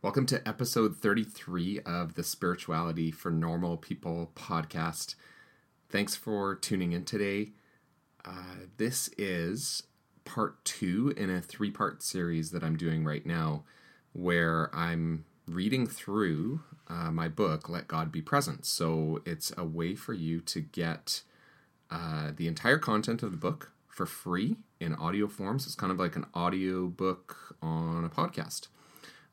Welcome to episode 33 of the Spirituality for Normal People podcast. Thanks for tuning in today. Uh, this is part two in a three part series that I'm doing right now where I'm reading through uh, my book, Let God Be Present. So it's a way for you to get uh, the entire content of the book for free in audio forms. It's kind of like an audio book on a podcast.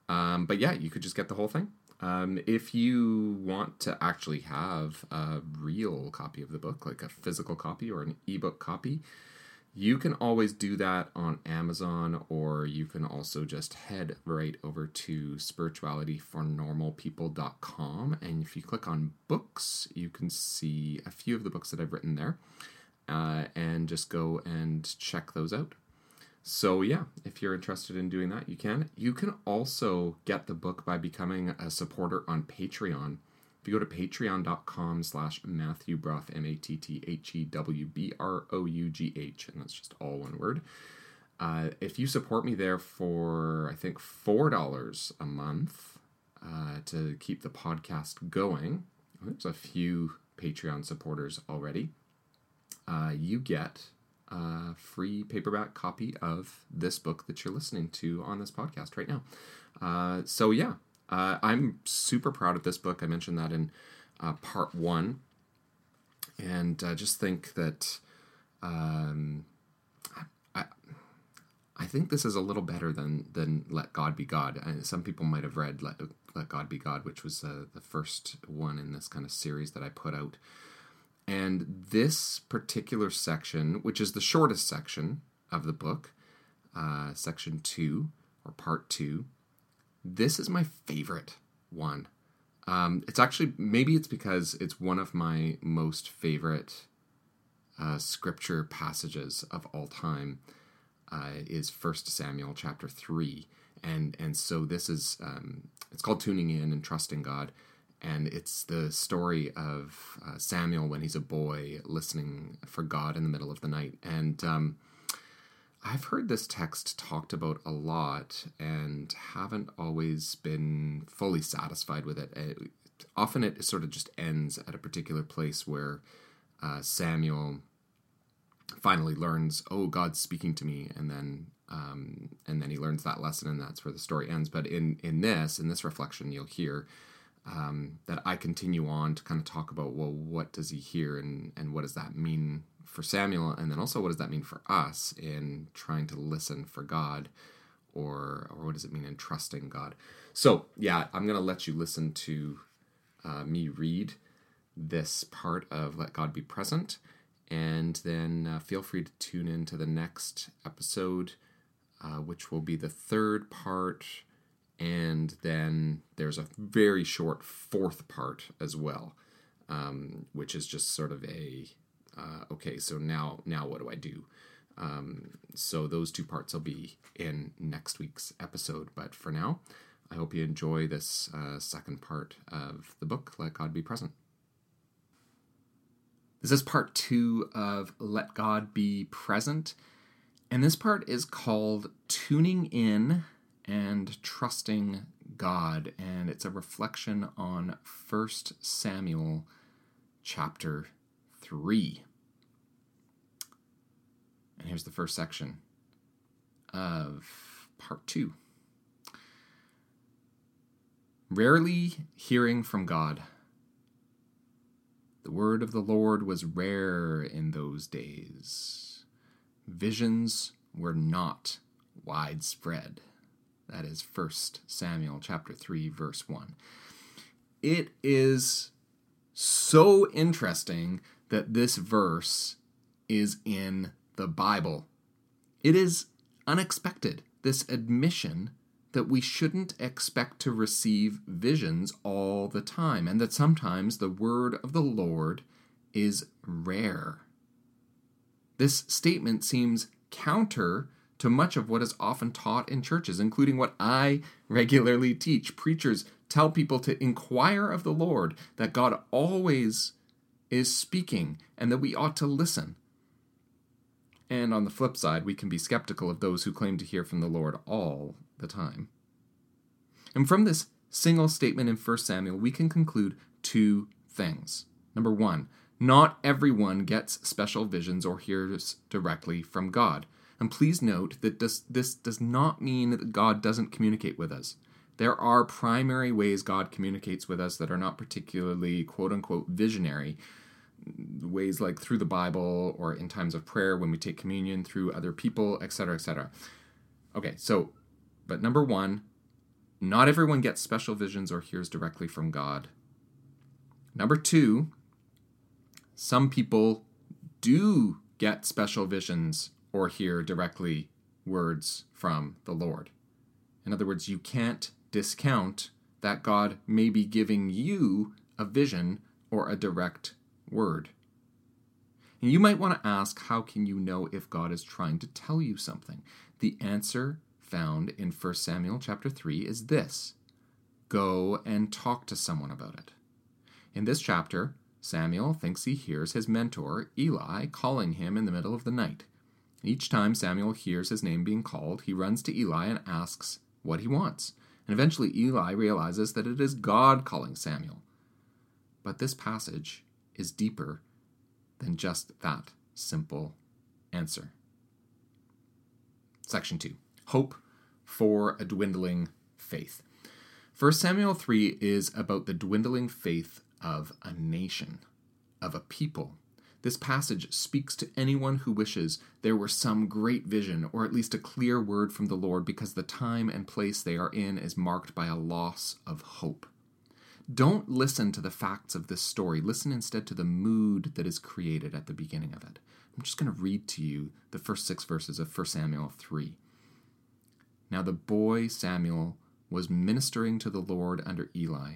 Um, but yeah, you could just get the whole thing. Um, if you want to actually have a real copy of the book, like a physical copy or an ebook copy, you can always do that on Amazon, or you can also just head right over to spiritualityfornormalpeople.com. And if you click on books, you can see a few of the books that I've written there uh, and just go and check those out. So, yeah, if you're interested in doing that, you can. You can also get the book by becoming a supporter on Patreon. If you go to patreon.com slash Matthew Brough, M A T T H E W B R O U G H, and that's just all one word. Uh, if you support me there for, I think, $4 a month uh, to keep the podcast going, there's a few Patreon supporters already, uh, you get a free paperback copy of this book that you're listening to on this podcast right now. Uh, so, yeah, uh, I'm super proud of this book. I mentioned that in uh, part one. And uh, just think that um, I, I think this is a little better than, than Let God Be God. some people might have read Let, Let God Be God, which was uh, the first one in this kind of series that I put out. And this particular section, which is the shortest section of the book, uh, section two or part two, this is my favorite one. Um, it's actually, maybe it's because it's one of my most favorite uh, scripture passages of all time. Uh, is First Samuel chapter three, and and so this is um, it's called tuning in and trusting God and it's the story of uh, Samuel when he's a boy listening for God in the middle of the night. And um, I've heard this text talked about a lot and haven't always been fully satisfied with it. it often it sort of just ends at a particular place where uh, Samuel finally learns, "Oh, God's speaking to me," and then um, and then he learns that lesson, and that's where the story ends. But in in this in this reflection, you'll hear um, that I continue on to kind of talk about well, what does he hear and and what does that mean for Samuel, and then also what does that mean for us in trying to listen for God, or or what does it mean in trusting God? So yeah, I'm gonna let you listen to uh, me read this part of Let God Be Present, and then uh, feel free to tune in to the next episode, uh, which will be the third part and then there's a very short fourth part as well, um, which is just sort of a uh, okay. So now, now what do I do? Um, so those two parts will be in next week's episode. But for now, I hope you enjoy this uh, second part of the book. Let God be present. This is part two of Let God Be Present. And this part is called Tuning In and trusting God, and it's a reflection on 1 Samuel chapter 3. And here's the first section of part 2. Rarely hearing from God. The word of the Lord was rare in those days. Visions were not widespread. That is 1 Samuel chapter 3 verse 1. It is so interesting that this verse is in the Bible. It is unexpected, this admission that we shouldn't expect to receive visions all the time, and that sometimes the word of the Lord is rare. This statement seems counter to much of what is often taught in churches, including what I regularly teach. Preachers tell people to inquire of the Lord, that God always is speaking, and that we ought to listen. And on the flip side, we can be skeptical of those who claim to hear from the Lord all the time. And from this single statement in 1 Samuel, we can conclude two things. Number one, not everyone gets special visions or hears directly from God. And please note that this, this does not mean that God doesn't communicate with us. There are primary ways God communicates with us that are not particularly quote unquote visionary. Ways like through the Bible or in times of prayer when we take communion through other people, etc., etc. Okay, so, but number one, not everyone gets special visions or hears directly from God. Number two, some people do get special visions or hear directly words from the Lord. In other words, you can't discount that God may be giving you a vision or a direct word. And you might want to ask, how can you know if God is trying to tell you something? The answer found in 1 Samuel chapter 3 is this Go and talk to someone about it. In this chapter, Samuel thinks he hears his mentor, Eli, calling him in the middle of the night. Each time Samuel hears his name being called, he runs to Eli and asks what he wants. And eventually Eli realizes that it is God calling Samuel. But this passage is deeper than just that simple answer. Section 2 Hope for a Dwindling Faith. 1 Samuel 3 is about the dwindling faith of a nation, of a people. This passage speaks to anyone who wishes there were some great vision or at least a clear word from the Lord because the time and place they are in is marked by a loss of hope. Don't listen to the facts of this story. Listen instead to the mood that is created at the beginning of it. I'm just going to read to you the first six verses of 1 Samuel 3. Now the boy Samuel was ministering to the Lord under Eli.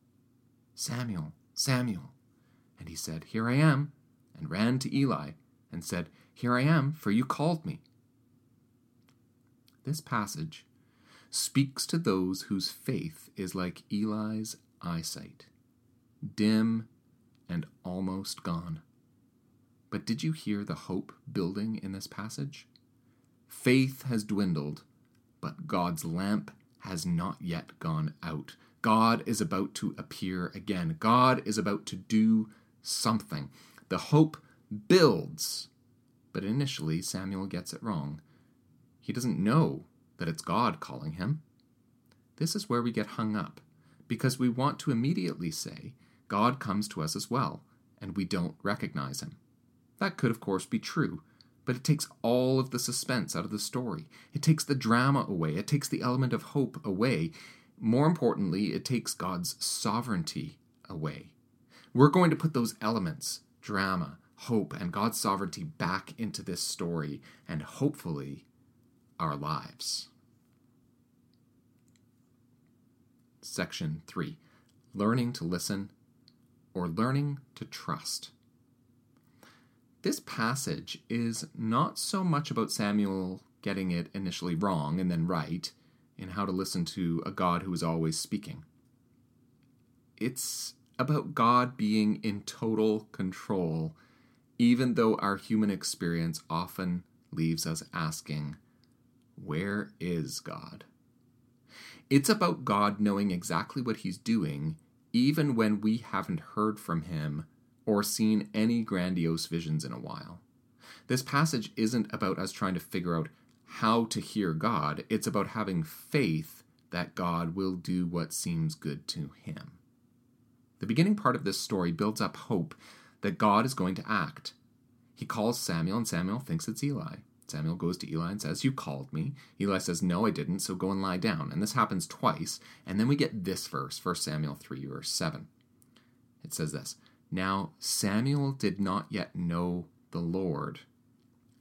Samuel, Samuel. And he said, Here I am, and ran to Eli, and said, Here I am, for you called me. This passage speaks to those whose faith is like Eli's eyesight, dim and almost gone. But did you hear the hope building in this passage? Faith has dwindled, but God's lamp has not yet gone out. God is about to appear again. God is about to do something. The hope builds. But initially, Samuel gets it wrong. He doesn't know that it's God calling him. This is where we get hung up, because we want to immediately say, God comes to us as well, and we don't recognize him. That could, of course, be true, but it takes all of the suspense out of the story. It takes the drama away, it takes the element of hope away. More importantly, it takes God's sovereignty away. We're going to put those elements, drama, hope, and God's sovereignty back into this story and hopefully our lives. Section 3 Learning to Listen or Learning to Trust. This passage is not so much about Samuel getting it initially wrong and then right in how to listen to a God who is always speaking. It's about God being in total control, even though our human experience often leaves us asking, Where is God? It's about God knowing exactly what He's doing, even when we haven't heard from Him or seen any grandiose visions in a while. This passage isn't about us trying to figure out how to hear God, it's about having faith that God will do what seems good to him. The beginning part of this story builds up hope that God is going to act. He calls Samuel, and Samuel thinks it's Eli. Samuel goes to Eli and says, You called me. Eli says, No, I didn't, so go and lie down. And this happens twice. And then we get this verse, 1 Samuel 3, verse 7. It says this Now Samuel did not yet know the Lord,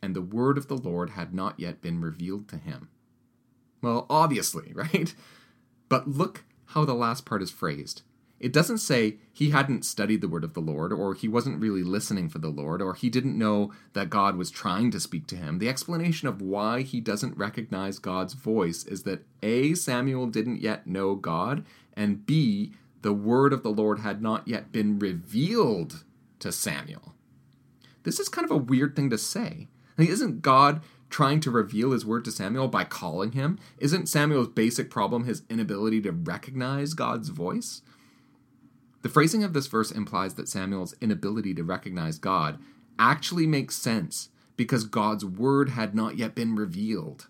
and the word of the Lord had not yet been revealed to him. Well, obviously, right? But look how the last part is phrased. It doesn't say he hadn't studied the word of the Lord, or he wasn't really listening for the Lord, or he didn't know that God was trying to speak to him. The explanation of why he doesn't recognize God's voice is that A, Samuel didn't yet know God, and B, the word of the Lord had not yet been revealed to Samuel. This is kind of a weird thing to say. Isn't God trying to reveal his word to Samuel by calling him? Isn't Samuel's basic problem his inability to recognize God's voice? The phrasing of this verse implies that Samuel's inability to recognize God actually makes sense because God's word had not yet been revealed.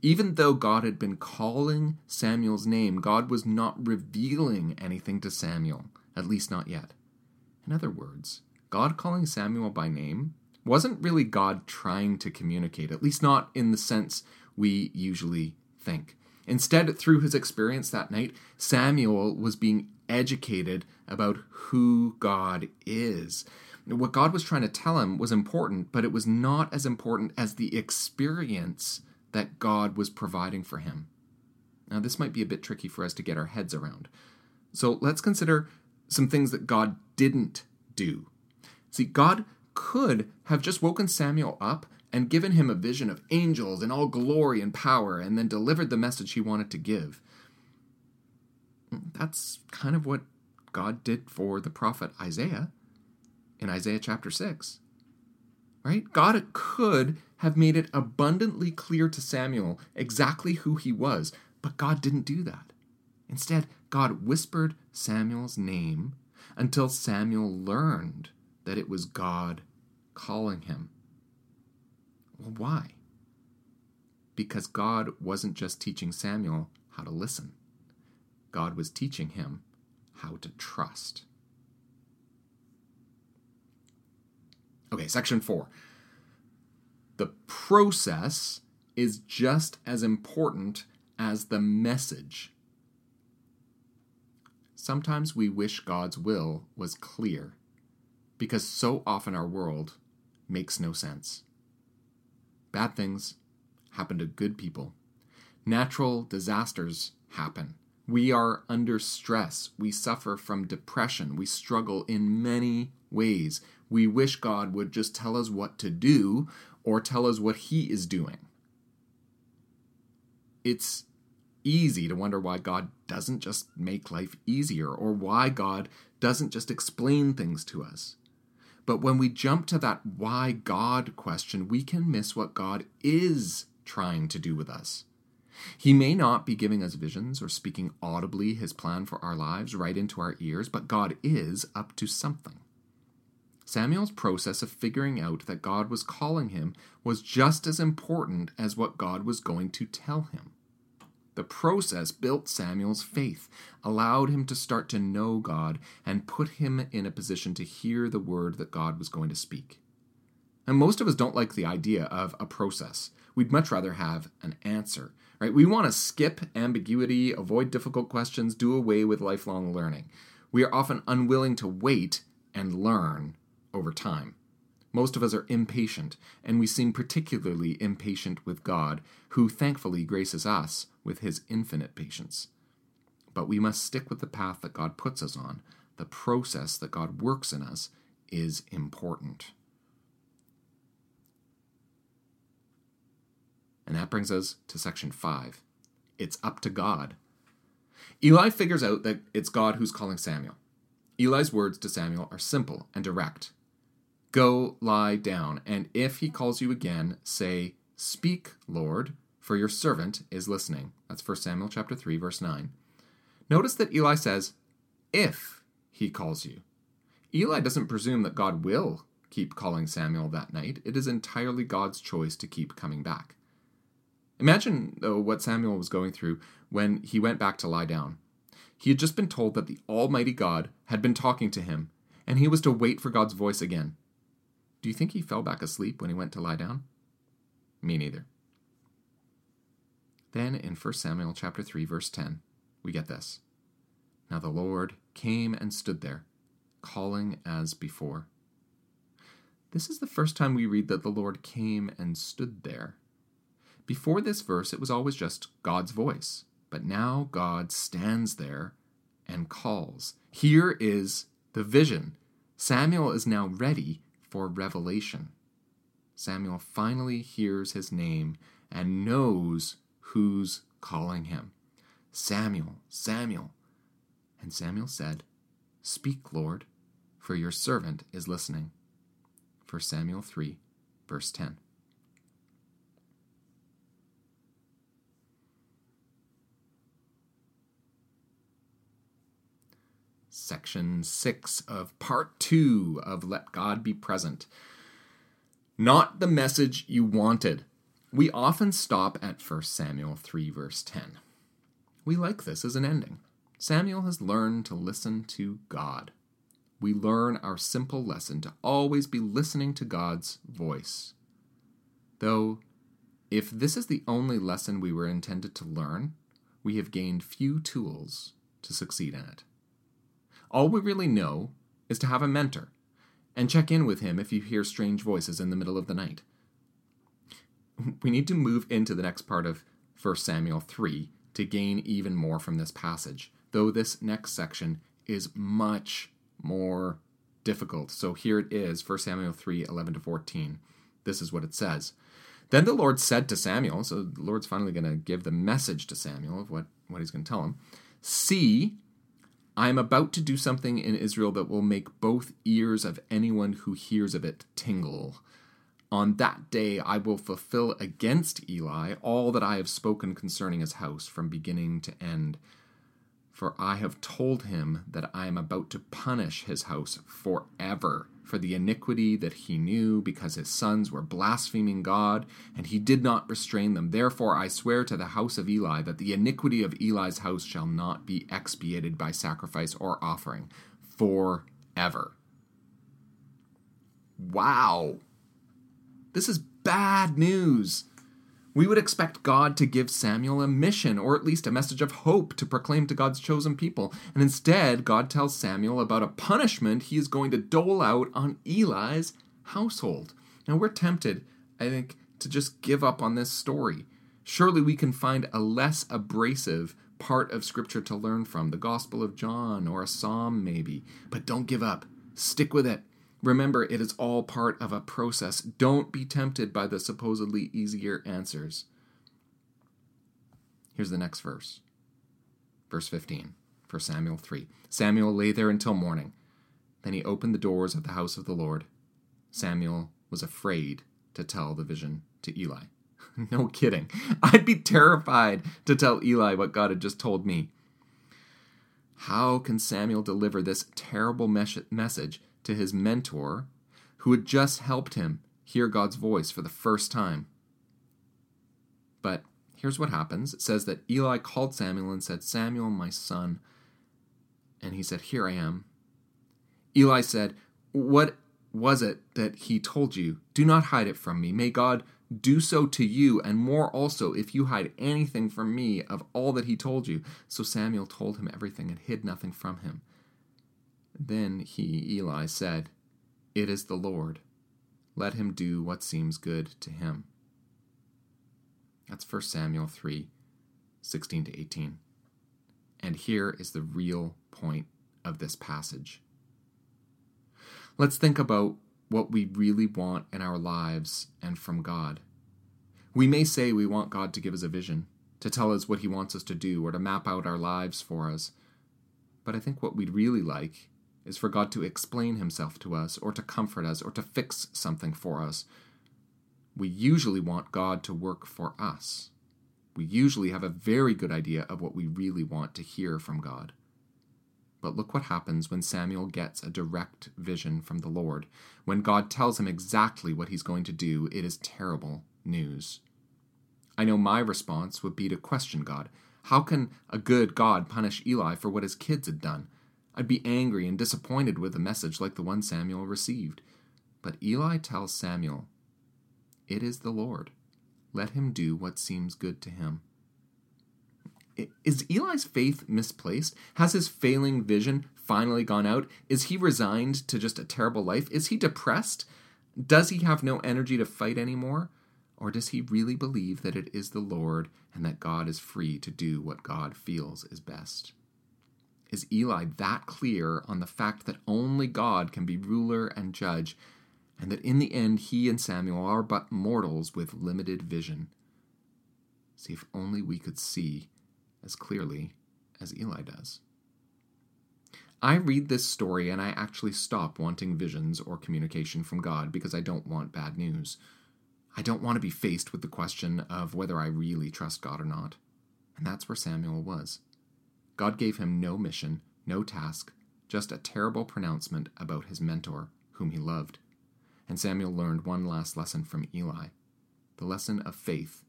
Even though God had been calling Samuel's name, God was not revealing anything to Samuel, at least not yet. In other words, God calling Samuel by name wasn't really God trying to communicate, at least not in the sense we usually think. Instead, through his experience that night, Samuel was being educated about who God is. What God was trying to tell him was important, but it was not as important as the experience that God was providing for him. Now, this might be a bit tricky for us to get our heads around. So let's consider some things that God didn't do. See, God could have just woken Samuel up and given him a vision of angels in all glory and power and then delivered the message he wanted to give. That's kind of what God did for the prophet Isaiah in Isaiah chapter 6. Right? God could have made it abundantly clear to Samuel exactly who he was, but God didn't do that. Instead, God whispered Samuel's name until Samuel learned that it was God calling him. Well, why? Because God wasn't just teaching Samuel how to listen. God was teaching him how to trust. Okay, section four. The process is just as important as the message. Sometimes we wish God's will was clear because so often our world makes no sense. Bad things happen to good people. Natural disasters happen. We are under stress. We suffer from depression. We struggle in many ways. We wish God would just tell us what to do or tell us what He is doing. It's easy to wonder why God doesn't just make life easier or why God doesn't just explain things to us. But when we jump to that why God question, we can miss what God is trying to do with us. He may not be giving us visions or speaking audibly his plan for our lives right into our ears, but God is up to something. Samuel's process of figuring out that God was calling him was just as important as what God was going to tell him. The process built Samuel's faith, allowed him to start to know God, and put him in a position to hear the word that God was going to speak. And most of us don't like the idea of a process. We'd much rather have an answer right? We want to skip ambiguity, avoid difficult questions, do away with lifelong learning. We are often unwilling to wait and learn over time. Most of us are impatient, and we seem particularly impatient with God, who thankfully graces us with his infinite patience. But we must stick with the path that God puts us on. The process that God works in us is important. And that brings us to section 5. It's up to God. Eli figures out that it's God who's calling Samuel. Eli's words to Samuel are simple and direct Go lie down, and if he calls you again, say, Speak, Lord, for your servant is listening. That's 1 Samuel chapter 3, verse 9. Notice that Eli says, If he calls you. Eli doesn't presume that God will keep calling Samuel that night. It is entirely God's choice to keep coming back. Imagine, though, what Samuel was going through when he went back to lie down. He had just been told that the Almighty God had been talking to him, and he was to wait for God's voice again. Do you think he fell back asleep when he went to lie down? Me neither. Then in 1 Samuel chapter 3 verse 10, we get this. Now the Lord came and stood there, calling as before. This is the first time we read that the Lord came and stood there. Before this verse, it was always just God's voice. But now God stands there and calls. Here is the vision. Samuel is now ready for revelation. Samuel finally hears his name and knows who's calling him. Samuel, Samuel. And Samuel said, Speak, Lord, for your servant is listening. 1 Samuel 3, verse 10. Section 6 of Part 2 of Let God Be Present. Not the message you wanted. We often stop at 1 Samuel 3, verse 10. We like this as an ending. Samuel has learned to listen to God we learn our simple lesson to always be listening to God's voice. Though, if this is the only lesson we were intended to learn, we have gained few tools to succeed in it. All we really know is to have a mentor and check in with him if you hear strange voices in the middle of the night. We need to move into the next part of 1 Samuel 3 to gain even more from this passage, though this next section is much more difficult. So here it is, 1 Samuel 3 11 to 14. This is what it says. Then the Lord said to Samuel, so the Lord's finally going to give the message to Samuel of what, what he's going to tell him. See, I am about to do something in Israel that will make both ears of anyone who hears of it tingle. On that day I will fulfill against Eli all that I have spoken concerning his house from beginning to end for I have told him that I am about to punish his house forever for the iniquity that he knew, because his sons were blaspheming God, and he did not restrain them. Therefore I swear to the house of Eli that the iniquity of Eli's house shall not be expiated by sacrifice or offering forever. Wow. This is bad news. We would expect God to give Samuel a mission, or at least a message of hope to proclaim to God's chosen people. And instead, God tells Samuel about a punishment he is going to dole out on Eli's household. Now, we're tempted, I think, to just give up on this story. Surely we can find a less abrasive part of Scripture to learn from, the Gospel of John or a psalm, maybe. But don't give up. Stick with it. Remember, it is all part of a process. Don't be tempted by the supposedly easier answers. Here's the next verse. Verse 15 for Samuel 3. Samuel lay there until morning. Then he opened the doors of the house of the Lord. Samuel was afraid to tell the vision to Eli. no kidding. I'd be terrified to tell Eli what God had just told me. How can Samuel deliver this terrible mes- message to his mentor, who had just helped him hear God's voice for the first time. But here's what happens it says that Eli called Samuel and said, Samuel, my son. And he said, Here I am. Eli said, What was it that he told you? Do not hide it from me. May God do so to you, and more also, if you hide anything from me of all that he told you. So Samuel told him everything and hid nothing from him. Then he, Eli, said, It is the Lord. Let him do what seems good to him. That's 1 Samuel 3 16 to 18. And here is the real point of this passage. Let's think about what we really want in our lives and from God. We may say we want God to give us a vision, to tell us what He wants us to do, or to map out our lives for us. But I think what we'd really like is for God to explain himself to us, or to comfort us, or to fix something for us. We usually want God to work for us. We usually have a very good idea of what we really want to hear from God. But look what happens when Samuel gets a direct vision from the Lord. When God tells him exactly what he's going to do, it is terrible news. I know my response would be to question God. How can a good God punish Eli for what his kids had done? I'd be angry and disappointed with a message like the one Samuel received. But Eli tells Samuel, It is the Lord. Let him do what seems good to him. Is Eli's faith misplaced? Has his failing vision finally gone out? Is he resigned to just a terrible life? Is he depressed? Does he have no energy to fight anymore? Or does he really believe that it is the Lord and that God is free to do what God feels is best? Is Eli that clear on the fact that only God can be ruler and judge, and that in the end he and Samuel are but mortals with limited vision? See if only we could see as clearly as Eli does. I read this story and I actually stop wanting visions or communication from God because I don't want bad news. I don't want to be faced with the question of whether I really trust God or not. And that's where Samuel was. God gave him no mission, no task, just a terrible pronouncement about his mentor, whom he loved. And Samuel learned one last lesson from Eli the lesson of faith,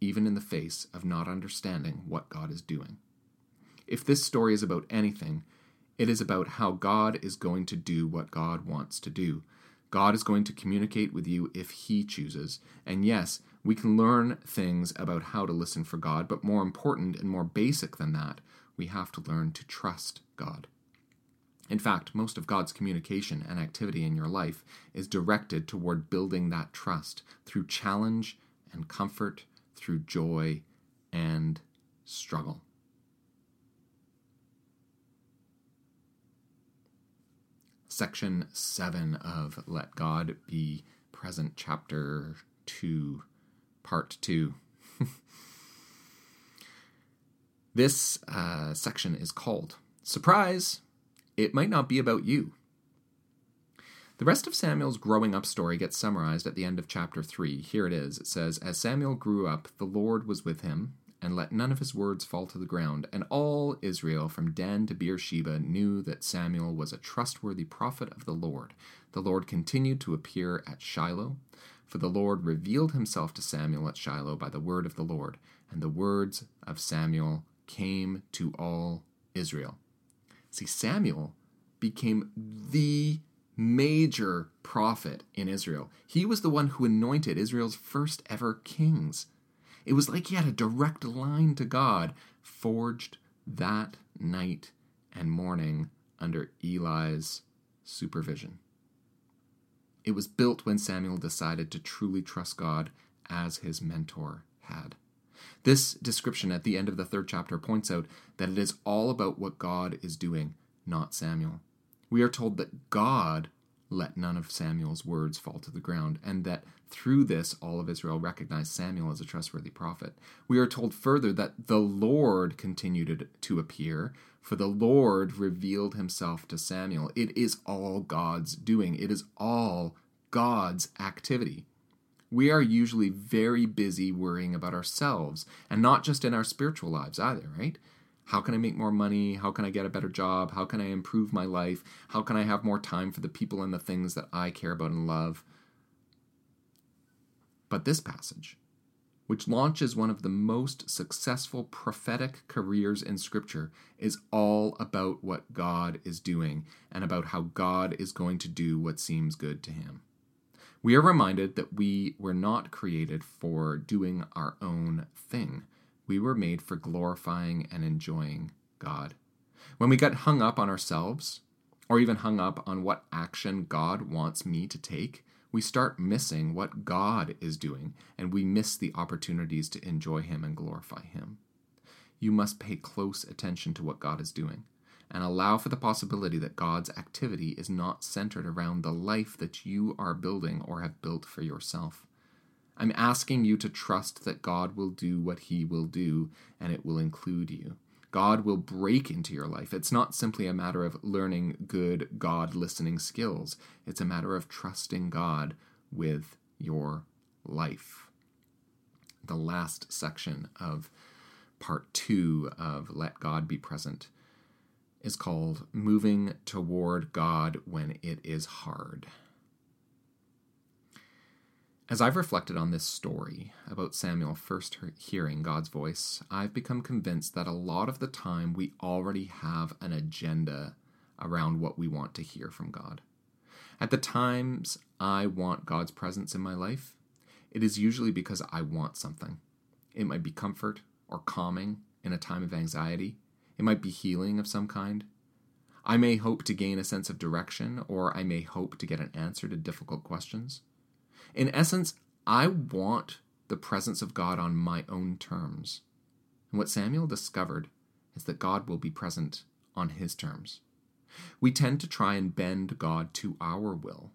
even in the face of not understanding what God is doing. If this story is about anything, it is about how God is going to do what God wants to do. God is going to communicate with you if He chooses. And yes, we can learn things about how to listen for God, but more important and more basic than that, we have to learn to trust God. In fact, most of God's communication and activity in your life is directed toward building that trust through challenge and comfort, through joy and struggle. Section 7 of Let God Be Present, Chapter 2, Part 2. This uh, section is called Surprise! It might not be about you. The rest of Samuel's growing up story gets summarized at the end of chapter 3. Here it is. It says, As Samuel grew up, the Lord was with him, and let none of his words fall to the ground. And all Israel, from Dan to Beersheba, knew that Samuel was a trustworthy prophet of the Lord. The Lord continued to appear at Shiloh, for the Lord revealed himself to Samuel at Shiloh by the word of the Lord, and the words of Samuel came to all Israel. See, Samuel became the major prophet in Israel. He was the one who anointed Israel's first ever kings. It was like he had a direct line to God, forged that night and morning under Eli's supervision. It was built when Samuel decided to truly trust God as his mentor had. This description at the end of the third chapter points out that it is all about what God is doing, not Samuel. We are told that God let none of Samuel's words fall to the ground, and that through this all of Israel recognized Samuel as a trustworthy prophet. We are told further that the Lord continued to appear, for the Lord revealed himself to Samuel. It is all God's doing, it is all God's activity. We are usually very busy worrying about ourselves, and not just in our spiritual lives either, right? How can I make more money? How can I get a better job? How can I improve my life? How can I have more time for the people and the things that I care about and love? But this passage, which launches one of the most successful prophetic careers in Scripture, is all about what God is doing and about how God is going to do what seems good to Him. We are reminded that we were not created for doing our own thing we were made for glorifying and enjoying God. When we get hung up on ourselves, or even hung up on what action God wants me to take, we start missing what God is doing, and we miss the opportunities to enjoy Him and glorify Him. You must pay close attention to what God is doing and allow for the possibility that God's activity is not centered around the life that you are building or have built for yourself. I'm asking you to trust that God will do what He will do, and it will include you. God will break into your life. It's not simply a matter of learning good God listening skills, it's a matter of trusting God with your life. The last section of part two of Let God Be Present is called Moving Toward God When It Is Hard. As I've reflected on this story about Samuel first hearing God's voice, I've become convinced that a lot of the time we already have an agenda around what we want to hear from God. At the times I want God's presence in my life, it is usually because I want something. It might be comfort or calming in a time of anxiety, it might be healing of some kind. I may hope to gain a sense of direction, or I may hope to get an answer to difficult questions. In essence, I want the presence of God on my own terms. And what Samuel discovered is that God will be present on his terms. We tend to try and bend God to our will,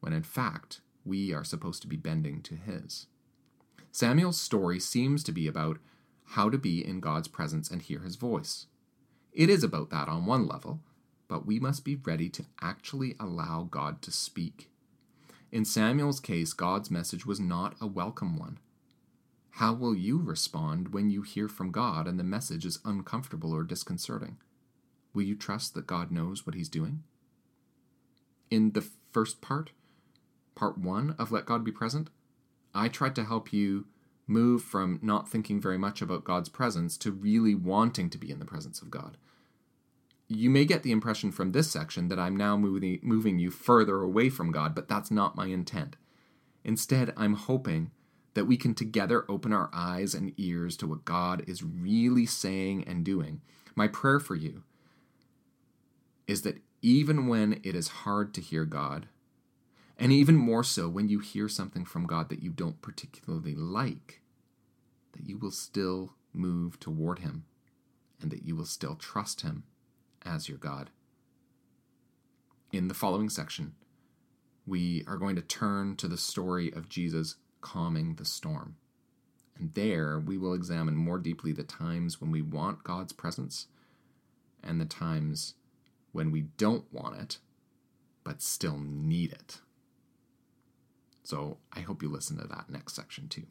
when in fact, we are supposed to be bending to his. Samuel's story seems to be about how to be in God's presence and hear his voice. It is about that on one level, but we must be ready to actually allow God to speak. In Samuel's case, God's message was not a welcome one. How will you respond when you hear from God and the message is uncomfortable or disconcerting? Will you trust that God knows what He's doing? In the first part, part one of Let God Be Present, I tried to help you move from not thinking very much about God's presence to really wanting to be in the presence of God. You may get the impression from this section that I'm now moving, moving you further away from God, but that's not my intent. Instead, I'm hoping that we can together open our eyes and ears to what God is really saying and doing. My prayer for you is that even when it is hard to hear God, and even more so when you hear something from God that you don't particularly like, that you will still move toward Him and that you will still trust Him as your God. In the following section, we are going to turn to the story of Jesus calming the storm. And there we will examine more deeply the times when we want God's presence and the times when we don't want it, but still need it. So I hope you listen to that next section too.